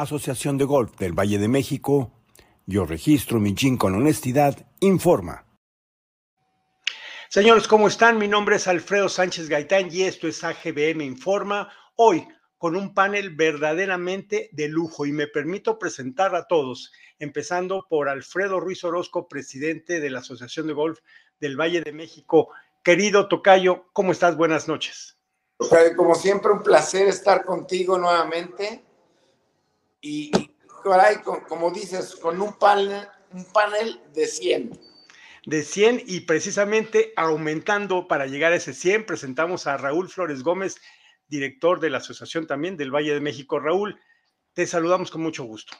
Asociación de Golf del Valle de México, yo registro mi GIN con honestidad, informa. Señores, ¿cómo están? Mi nombre es Alfredo Sánchez Gaitán y esto es AGBM Informa. Hoy con un panel verdaderamente de lujo y me permito presentar a todos, empezando por Alfredo Ruiz Orozco, presidente de la Asociación de Golf del Valle de México. Querido Tocayo, ¿cómo estás? Buenas noches. Como siempre, un placer estar contigo nuevamente. Y, como dices, con un panel, un panel de 100. De 100 y precisamente aumentando para llegar a ese 100, presentamos a Raúl Flores Gómez, director de la Asociación también del Valle de México. Raúl, te saludamos con mucho gusto.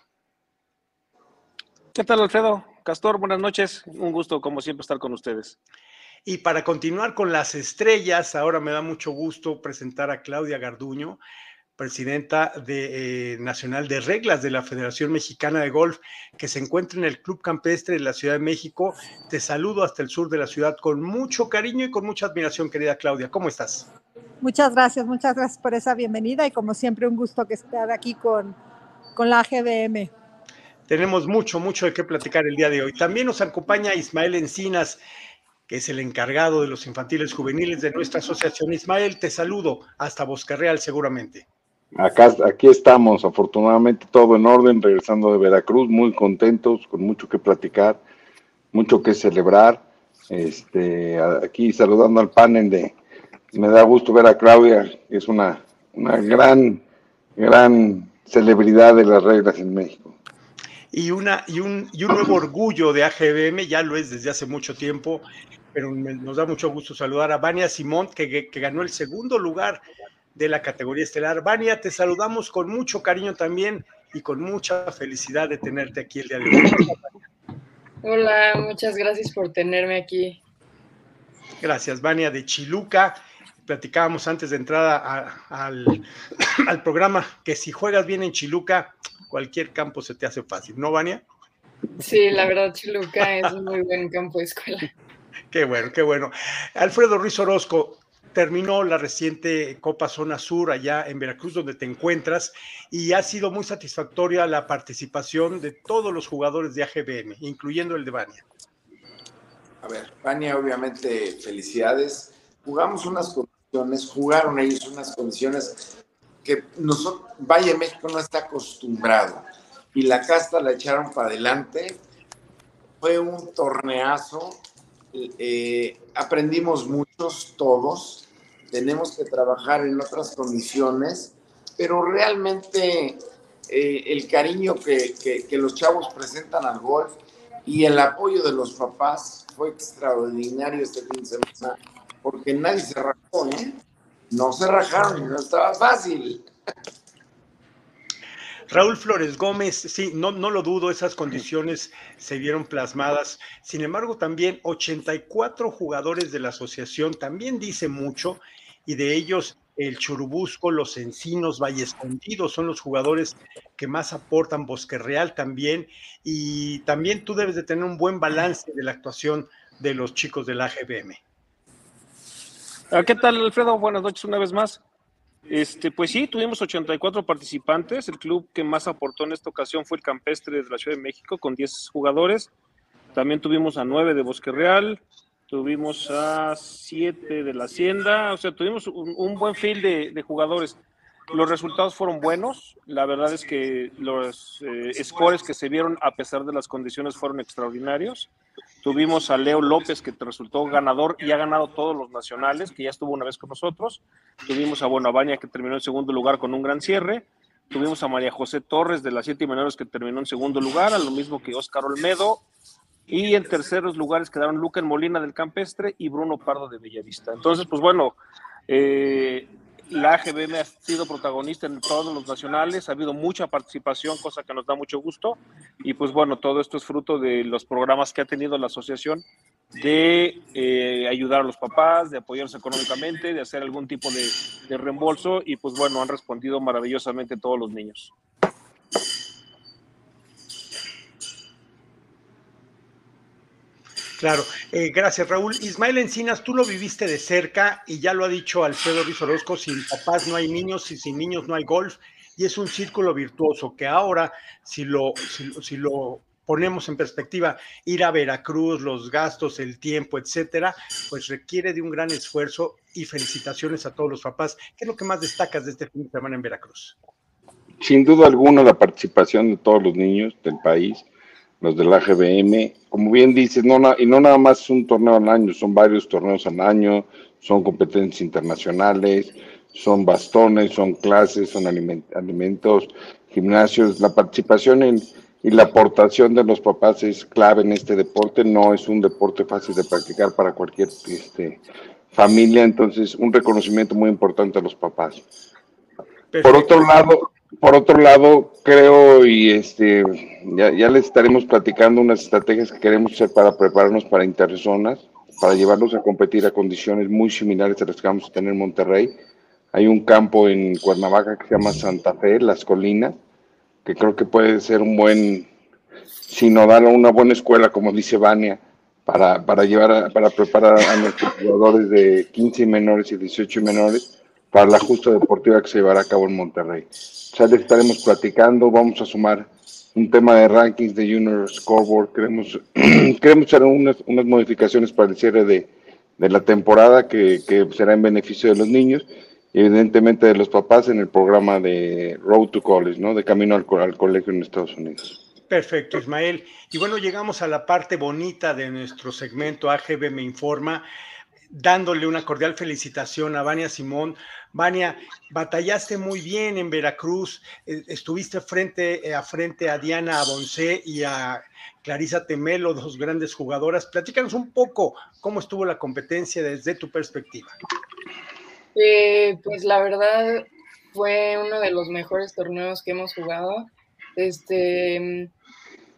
¿Qué tal, Alfredo? Castor, buenas noches. Un gusto, como siempre, estar con ustedes. Y para continuar con las estrellas, ahora me da mucho gusto presentar a Claudia Garduño, presidenta de, eh, nacional de reglas de la Federación Mexicana de Golf, que se encuentra en el Club Campestre de la Ciudad de México. Te saludo hasta el sur de la ciudad con mucho cariño y con mucha admiración, querida Claudia. ¿Cómo estás? Muchas gracias, muchas gracias por esa bienvenida y como siempre un gusto que estar aquí con, con la GBM. Tenemos mucho, mucho de qué platicar el día de hoy. También nos acompaña Ismael Encinas, que es el encargado de los infantiles juveniles de nuestra asociación. Ismael, te saludo hasta Bosque Real seguramente. Acá, aquí estamos, afortunadamente todo en orden, regresando de Veracruz, muy contentos, con mucho que platicar, mucho que celebrar. Este, aquí saludando al panel de, me da gusto ver a Claudia, que es una, una gran, gran celebridad de las reglas en México y, una, y, un, y un nuevo orgullo de AGBM, ya lo es desde hace mucho tiempo, pero nos da mucho gusto saludar a Vania Simón, que, que, ganó el segundo lugar de la categoría estelar. Vania, te saludamos con mucho cariño también y con mucha felicidad de tenerte aquí el día de hoy. Hola, muchas gracias por tenerme aquí. Gracias, Vania de Chiluca. Platicábamos antes de entrada al, al programa que si juegas bien en Chiluca, cualquier campo se te hace fácil, ¿no, Vania? Sí, la verdad, Chiluca es un muy buen campo de escuela. Qué bueno, qué bueno. Alfredo Ruiz Orozco, terminó la reciente Copa Zona Sur allá en Veracruz, donde te encuentras, y ha sido muy satisfactoria la participación de todos los jugadores de AGBM, incluyendo el de Bania. A ver, Bania, obviamente, felicidades. Jugamos unas condiciones, jugaron ellos unas condiciones que nosotros, Valle México no está acostumbrado. Y la casta la echaron para adelante. Fue un torneazo. Eh, aprendimos muchos todos. Tenemos que trabajar en otras condiciones, pero realmente eh, el cariño que, que, los chavos presentan al golf y el apoyo de los papás fue extraordinario este fin de semana, porque nadie se rajó, ¿eh? no se rajaron, no estaba fácil. Raúl Flores Gómez, sí, no, no lo dudo, esas condiciones se vieron plasmadas. Sin embargo, también 84 jugadores de la asociación también dice mucho, y de ellos el Churubusco, los Encinos, Valle Escondido son los jugadores que más aportan, Bosque Real también, y también tú debes de tener un buen balance de la actuación de los chicos del AGBM. Ah, ¿Qué tal, Alfredo? Buenas noches una vez más. Este, pues sí, tuvimos 84 participantes. El club que más aportó en esta ocasión fue el Campestre de la Ciudad de México, con 10 jugadores. También tuvimos a 9 de Bosque Real, tuvimos a 7 de la Hacienda, o sea, tuvimos un, buen fil de, jugadores. Los resultados fueron buenos, la verdad es que los eh, scores que se vieron a pesar de las condiciones fueron extraordinarios. Tuvimos a Leo López, que resultó ganador y ha ganado todos los nacionales, que ya estuvo una vez con nosotros. Tuvimos a Bonabaña, que terminó en segundo lugar con un gran cierre. Tuvimos a María José Torres de las Siete Menores, que terminó en segundo lugar, a lo mismo que Óscar Olmedo. Y en terceros lugares quedaron Luca Molina del Campestre y Bruno Pardo de Bellavista. Entonces, pues bueno, eh, la AGBM ha sido protagonista en todos los nacionales, ha habido mucha participación, cosa que nos da mucho gusto. Y pues bueno, todo esto es fruto de los programas que ha tenido la asociación de eh, ayudar a los papás, de apoyarse económicamente, de hacer algún tipo de, de reembolso. Y pues bueno, han respondido maravillosamente todos los niños. Claro, eh, gracias Raúl. Ismael Encinas, tú lo viviste de cerca y ya lo ha dicho Alfredo Ruiz Orozco, sin papás no hay niños y sin niños no hay golf. y es un círculo virtuoso que ahora, si lo, si, lo ponemos en perspectiva, ir a Veracruz, los gastos, el tiempo, etcétera, pues requiere de un gran esfuerzo y felicitaciones a todos los papás. ¿Qué es lo que más destacas de este fin de semana en Veracruz? Sin duda alguna, la participación de todos los niños del país, los del AGBM. Como bien dices, no, y no nada más un torneo al año, son varios torneos al año, son competencias internacionales, son bastones, son clases, son alimentos, gimnasios. La participación en, y la aportación de los papás es clave en este deporte. No es un deporte fácil de practicar para cualquier este, familia, entonces un reconocimiento muy importante a los papás. Por otro lado, por otro lado, creo y este ya, ya les estaremos platicando unas estrategias que queremos hacer para prepararnos para interzonas, para llevarlos a competir a condiciones muy similares a las que vamos a tener en Monterrey. Hay un campo en Cuernavaca que se llama Santa Fe, Las Colinas, que creo que puede ser un buen sinodal o una buena escuela, como dice Vania, para, para llevar para preparar a nuestros jugadores de 15 menores y 18 menores para la justa deportiva que se llevará a cabo en Monterrey. Ya le estaremos platicando, vamos a sumar un tema de rankings de Junior Scoreboard, queremos, queremos hacer unas, unas, modificaciones para el cierre de, de la temporada que, que, será en beneficio de los niños y evidentemente de los papás en el programa de Road to College, ¿no? de camino al, al colegio en Estados Unidos. Perfecto, Ismael. Y bueno, llegamos a la parte bonita de nuestro segmento AGB Me Informa, dándole una cordial felicitación a Vania Simón Vania, batallaste muy bien en Veracruz, eh, estuviste frente eh, a frente a Diana Aboncé y a Clarisa Temelo, dos grandes jugadoras. Platícanos un poco cómo estuvo la competencia desde tu perspectiva. Eh, pues la verdad fue uno de los mejores torneos que hemos jugado. Este,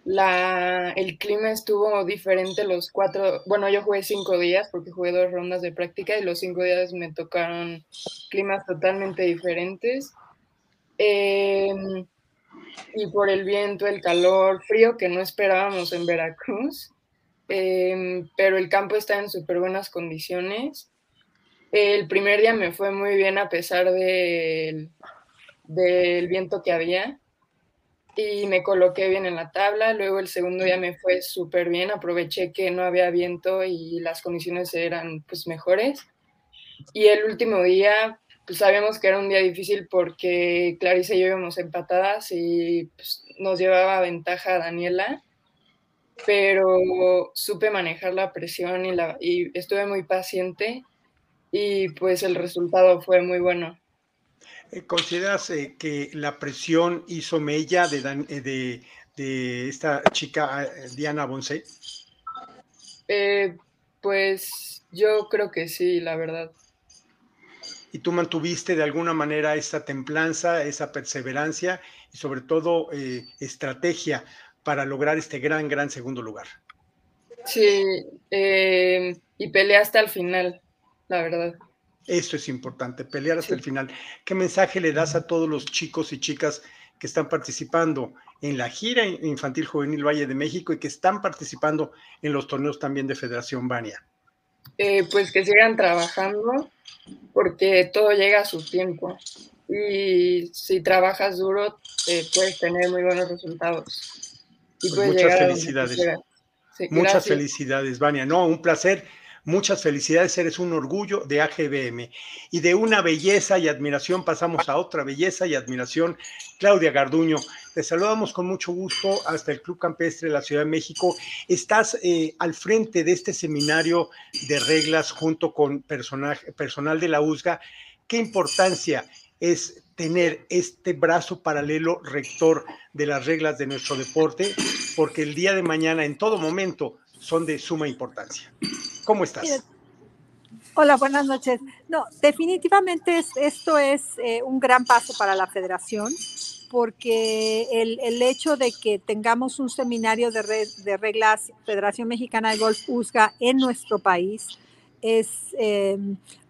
la, el clima estuvo diferente los cuatro, bueno, yo jugué cinco días porque jugué dos rondas de práctica y los cinco días me tocaron climas totalmente diferentes. Em, y por el viento, el calor, frío que no esperábamos en Veracruz, em, pero el campo está en súper buenas condiciones. El primer día me fue muy bien a pesar del viento que había y me coloqué bien en la tabla. Luego el segundo día me fue súper bien, aproveché que no había viento y las condiciones eran pues mejores. Y el último día, pues sabíamos que era un día difícil porque Clarice y yo íbamos empatadas y pues, nos llevaba ventaja Daniela, pero supe manejar la presión y, la, y estuve muy paciente y pues el resultado fue muy bueno. Eh, ¿Consideras eh, que la presión hizo mella de, eh, de, de esta chica Diana Bonce? pues yo creo que sí, la verdad. ¿Y tú mantuviste de alguna manera esa templanza, esa perseverancia y sobre todo estrategia para lograr este gran, gran segundo lugar? Sí, y peleé hasta el final, la verdad. Eso es importante, pelear hasta el final. ¿Qué mensaje le das a todos los chicos y chicas que están participando en la gira infantil juvenil Valle de México y que están participando en los torneos también de Federación Bania? Eh, pues que sigan trabajando porque todo llega a su tiempo y si trabajas duro eh, puedes tener muy buenos resultados. Pues muchas felicidades. muchas felicidades, Vania. No, un placer Muchas felicidades, eres un orgullo de AGBM. Y de una belleza y admiración pasamos a otra belleza y admiración. Claudia Garduño, te saludamos con mucho gusto hasta el Club Campestre de la Ciudad de México. Estás eh, al frente de este seminario de reglas junto con personal de la USGA. ¿Qué importancia es tener este brazo paralelo rector de las reglas de nuestro deporte? Porque el día de mañana, en todo momento, son de suma importancia. ¿Cómo estás? Hola, buenas noches. No, definitivamente esto es eh, un gran paso para la federación porque el, hecho de que tengamos un seminario de, de, reglas Federación Mexicana de Golf USGA en nuestro país es eh,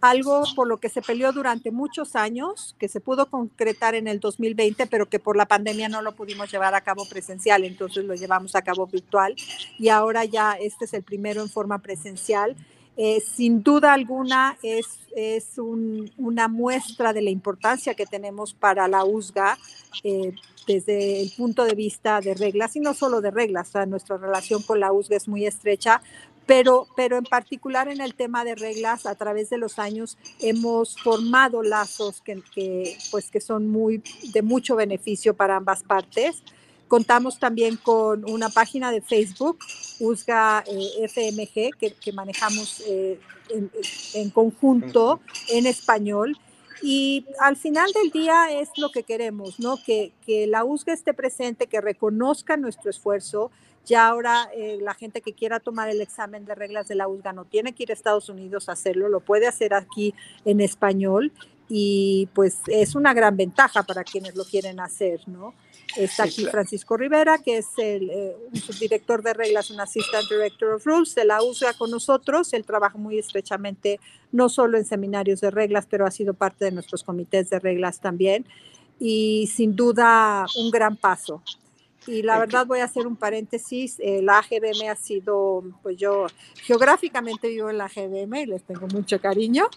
algo por lo que se peleó durante muchos años, que se pudo concretar en el 2020, pero que por la pandemia no lo pudimos llevar a cabo presencial, entonces lo llevamos a cabo virtual y ahora ya este es el primero en forma presencial. Eh, sin duda alguna es, es una muestra de la importancia que tenemos para la USGA eh, desde el punto de vista de reglas y no solo de reglas, nuestra relación con la USGA es muy estrecha, pero, pero en particular en el tema de reglas, a través de los años hemos formado lazos que, que, pues, que son muy, de mucho beneficio para ambas partes. Contamos también con una página de Facebook, USGA eh, FMG, que, manejamos eh, en, conjunto en español. Y al final del día es lo que queremos, ¿no? Que, que la USGA esté presente, que reconozca nuestro esfuerzo. Ya ahora eh, la gente que quiera tomar el examen de reglas de la USGA no tiene que ir a Estados Unidos a hacerlo, lo puede hacer aquí en español y pues es una gran ventaja para quienes lo quieren hacer, ¿no? Está aquí Francisco Rivera, que es el eh, subdirector de reglas, un Assistant Director of Rules de la USGA con nosotros. Él trabaja muy estrechamente, no solo en seminarios de reglas, pero ha sido parte de nuestros comités de reglas también. Y sin duda, un gran paso. Y la verdad voy a hacer un paréntesis, la AGBM ha sido, pues yo geográficamente vivo en la AGBM y les tengo mucho cariño.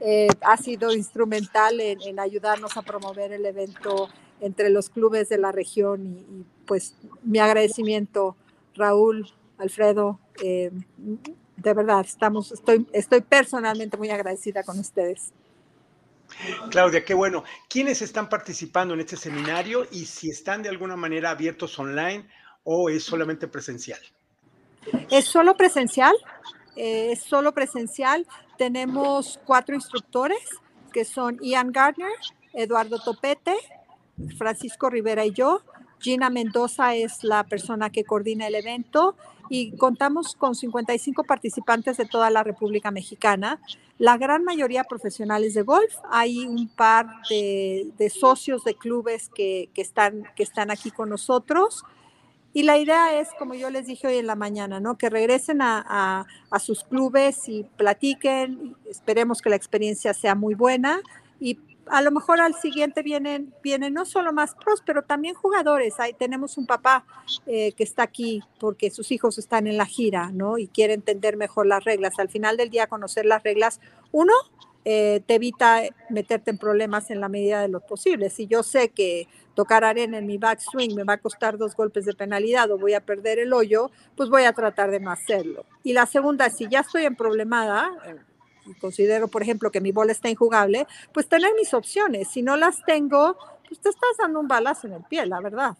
Eh, ha sido instrumental en, en ayudarnos a promover el evento entre los clubes de la región y, pues mi agradecimiento, Raúl, Alfredo, eh, de verdad, estamos, estoy, estoy personalmente muy agradecida con ustedes. Claudia, qué bueno. ¿Quiénes están participando en este seminario y si están de alguna manera abiertos online o es solamente presencial? Es solo presencial, eh, es solo presencial. Tenemos cuatro instructores que son Ian Gardner, Eduardo Topete, Francisco Rivera y yo. Gina Mendoza es la persona que coordina el evento y contamos con 55 participantes de toda la República Mexicana, la gran mayoría profesionales de golf. Hay un par de, socios de clubes que, están, que están aquí con nosotros. Y la idea es, como yo les dije hoy en la mañana, ¿no? que regresen a, a sus clubes y platiquen. Esperemos que la experiencia sea muy buena y a lo mejor al siguiente vienen, vienen no solo más pros, pero también jugadores. Ahí tenemos un papá eh, que está aquí porque sus hijos están en la gira, ¿no? Y quiere entender mejor las reglas. Al final del día, conocer las reglas, uno, eh, te evita meterte en problemas en la medida de lo posible. Si yo sé que tocar arena en mi backswing me va a costar dos golpes de penalidad o voy a perder el hoyo, pues voy a tratar de no hacerlo. Y la segunda, si ya estoy en problemada, considero, por ejemplo, que mi bola está injugable, pues tener mis opciones. Si no las tengo, pues te estás dando un balazo en el pie, la verdad.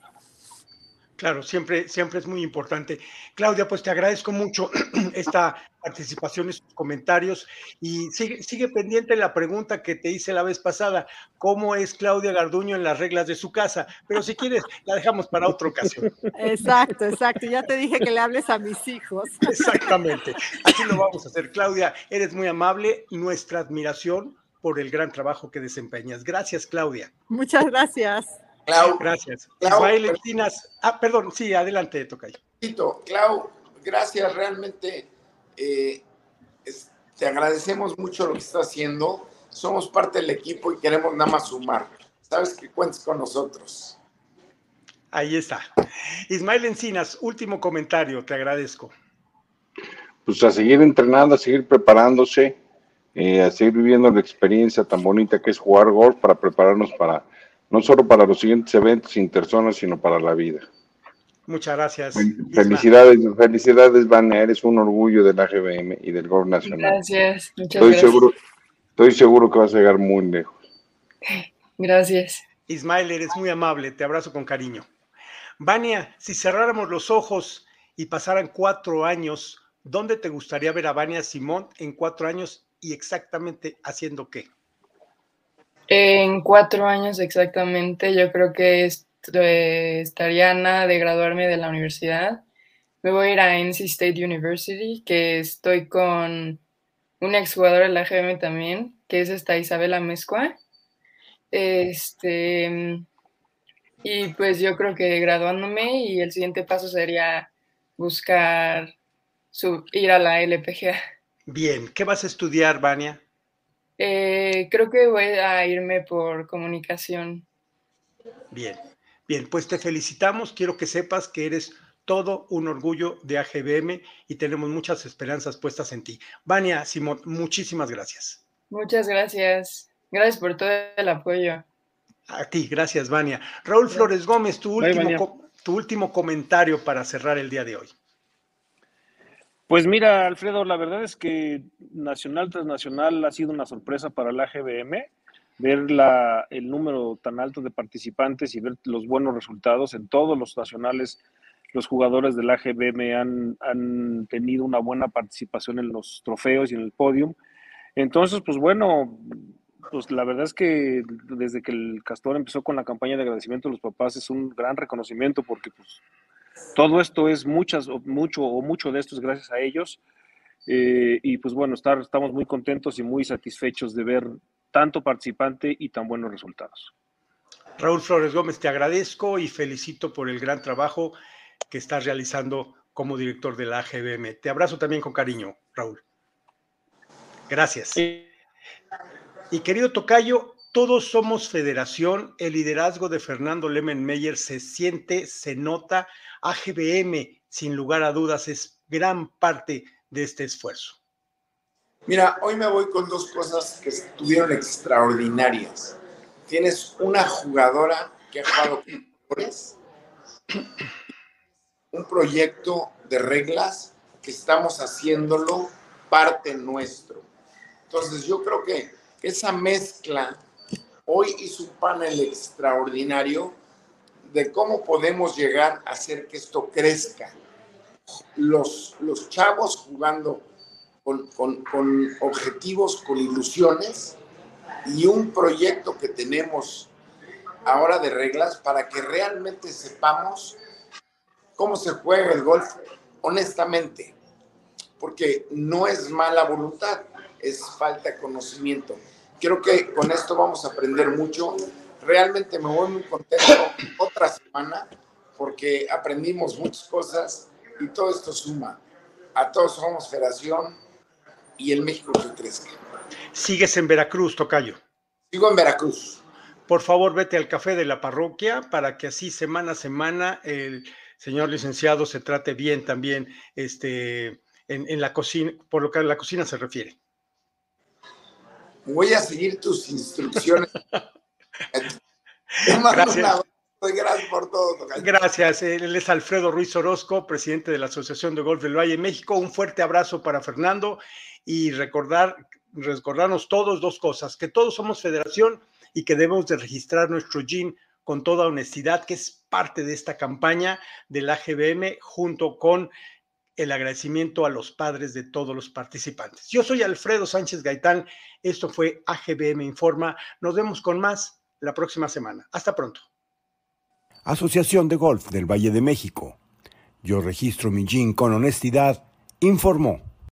Claro, siempre, siempre es muy importante. Claudia, pues te agradezco mucho esta participación, estos comentarios y sigue, sigue pendiente la pregunta que te hice la vez pasada, ¿cómo es Claudia Garduño en las reglas de su casa? Pero si quieres, la dejamos para otra ocasión. Exacto, exacto. Ya te dije que le hables a mis hijos. Exactamente. Así lo vamos a hacer. Claudia, eres muy amable, nuestra admiración por el gran trabajo que desempeñas. Gracias, Claudia. Muchas gracias. Clau. Gracias. Clau, Ah, perdón, sí, adelante, Tocayo. Clau, gracias, realmente eh, te agradecemos mucho lo que estás haciendo. Somos parte del equipo y queremos nada más sumar. Sabes que cuentes con nosotros. Ahí está. Ismael Encinas, último comentario, te agradezco. Pues a seguir entrenando, a seguir preparándose, eh, a seguir viviendo la experiencia tan bonita que es jugar golf para prepararnos para no solo para los siguientes eventos interzonas, sino para la vida. Muchas gracias. Felicidades, felicidades, Vania, eres un orgullo del AGBM y del Gol Nacional. Gracias, muchas estoy gracias. Seguro, estoy seguro que vas a llegar muy lejos. Gracias. Ismael, eres muy amable, te abrazo con cariño. Vania, si cerráramos los ojos y pasaran cuatro años, ¿dónde te gustaría ver a Vania Simón en cuatro años y exactamente haciendo qué? En cuatro años exactamente, yo creo que eh, estaría nada de graduarme de la universidad. Me voy a ir a NC State University, que estoy con un exjugador de la GM también, que es esta Isabela Mezcua. Este, y pues yo creo que graduándome y el siguiente paso sería buscar ir a la LPGA. Bien, ¿qué vas a estudiar, Vania? Eh, creo que voy a irme por comunicación. Bien, bien, pues te felicitamos. Quiero que sepas que eres todo un orgullo de AGBM y tenemos muchas esperanzas puestas en ti. Vania Simón, muchísimas gracias. Muchas gracias. Gracias por todo el apoyo. A ti, gracias, Vania. Raúl Flores Gómez, tu último, tu último comentario para cerrar el día de hoy. Pues mira, Alfredo, la verdad es que nacional tras nacional ha sido una sorpresa para la GBM ver el número tan alto de participantes y ver los buenos resultados en todos los nacionales. Los jugadores de la GBM han, han tenido una buena participación en los trofeos y en el podium. Entonces, pues bueno, pues la verdad es que desde que el Castor empezó con la campaña de agradecimiento a los papás es un gran reconocimiento porque pues todo esto es muchas, mucho o mucho de esto es gracias a ellos. Eh, y pues bueno, estar, estamos muy contentos y muy satisfechos de ver tanto participante y tan buenos resultados. Raúl Flores Gómez, te agradezco y felicito por el gran trabajo que estás realizando como director de la AGBM. Te abrazo también con cariño, Raúl. Gracias. Y querido Tocayo, todos somos federación. El liderazgo de Fernando Lemenmeyer se siente, se nota. AGBM, sin lugar a dudas, es gran parte de este esfuerzo. Mira, hoy me voy con dos cosas que estuvieron extraordinarias. Tienes una jugadora que ha jugado un proyecto de reglas que estamos haciéndolo parte nuestro. Entonces yo creo que esa mezcla hoy hizo un panel extraordinario de cómo podemos llegar a hacer que esto crezca. Los, chavos jugando con, objetivos, con ilusiones y un proyecto que tenemos ahora de reglas para que realmente sepamos cómo se juega el golf honestamente, porque no es mala voluntad, es falta de conocimiento. Creo que con esto vamos a aprender mucho. Realmente me voy muy contento otra semana porque aprendimos muchas cosas y todo esto suma. A todos somos federación y el México que crezca. Sigues en Veracruz, Tocayo. Sigo en Veracruz. Por favor, vete al café de la parroquia para que así semana a semana el señor licenciado se trate bien también este, en, en la cocina, por lo que a la cocina se refiere. Voy a seguir tus instrucciones. Gracias. Gracias por todo. Gracias. Él es Alfredo Ruiz Orozco, presidente de la Asociación de Golf del Valle México. Un fuerte abrazo para Fernando y recordar, recordarnos todos dos cosas, que todos somos federación y que debemos de registrar nuestro GIN con toda honestidad, que es parte de esta campaña del AGBM junto con el agradecimiento a los padres de todos los participantes. Yo soy Alfredo Sánchez Gaitán, esto fue AGBM Informa, nos vemos con más la próxima semana. Hasta pronto. Asociación de Golf del Valle de México. Yo registro mi con honestidad, informó.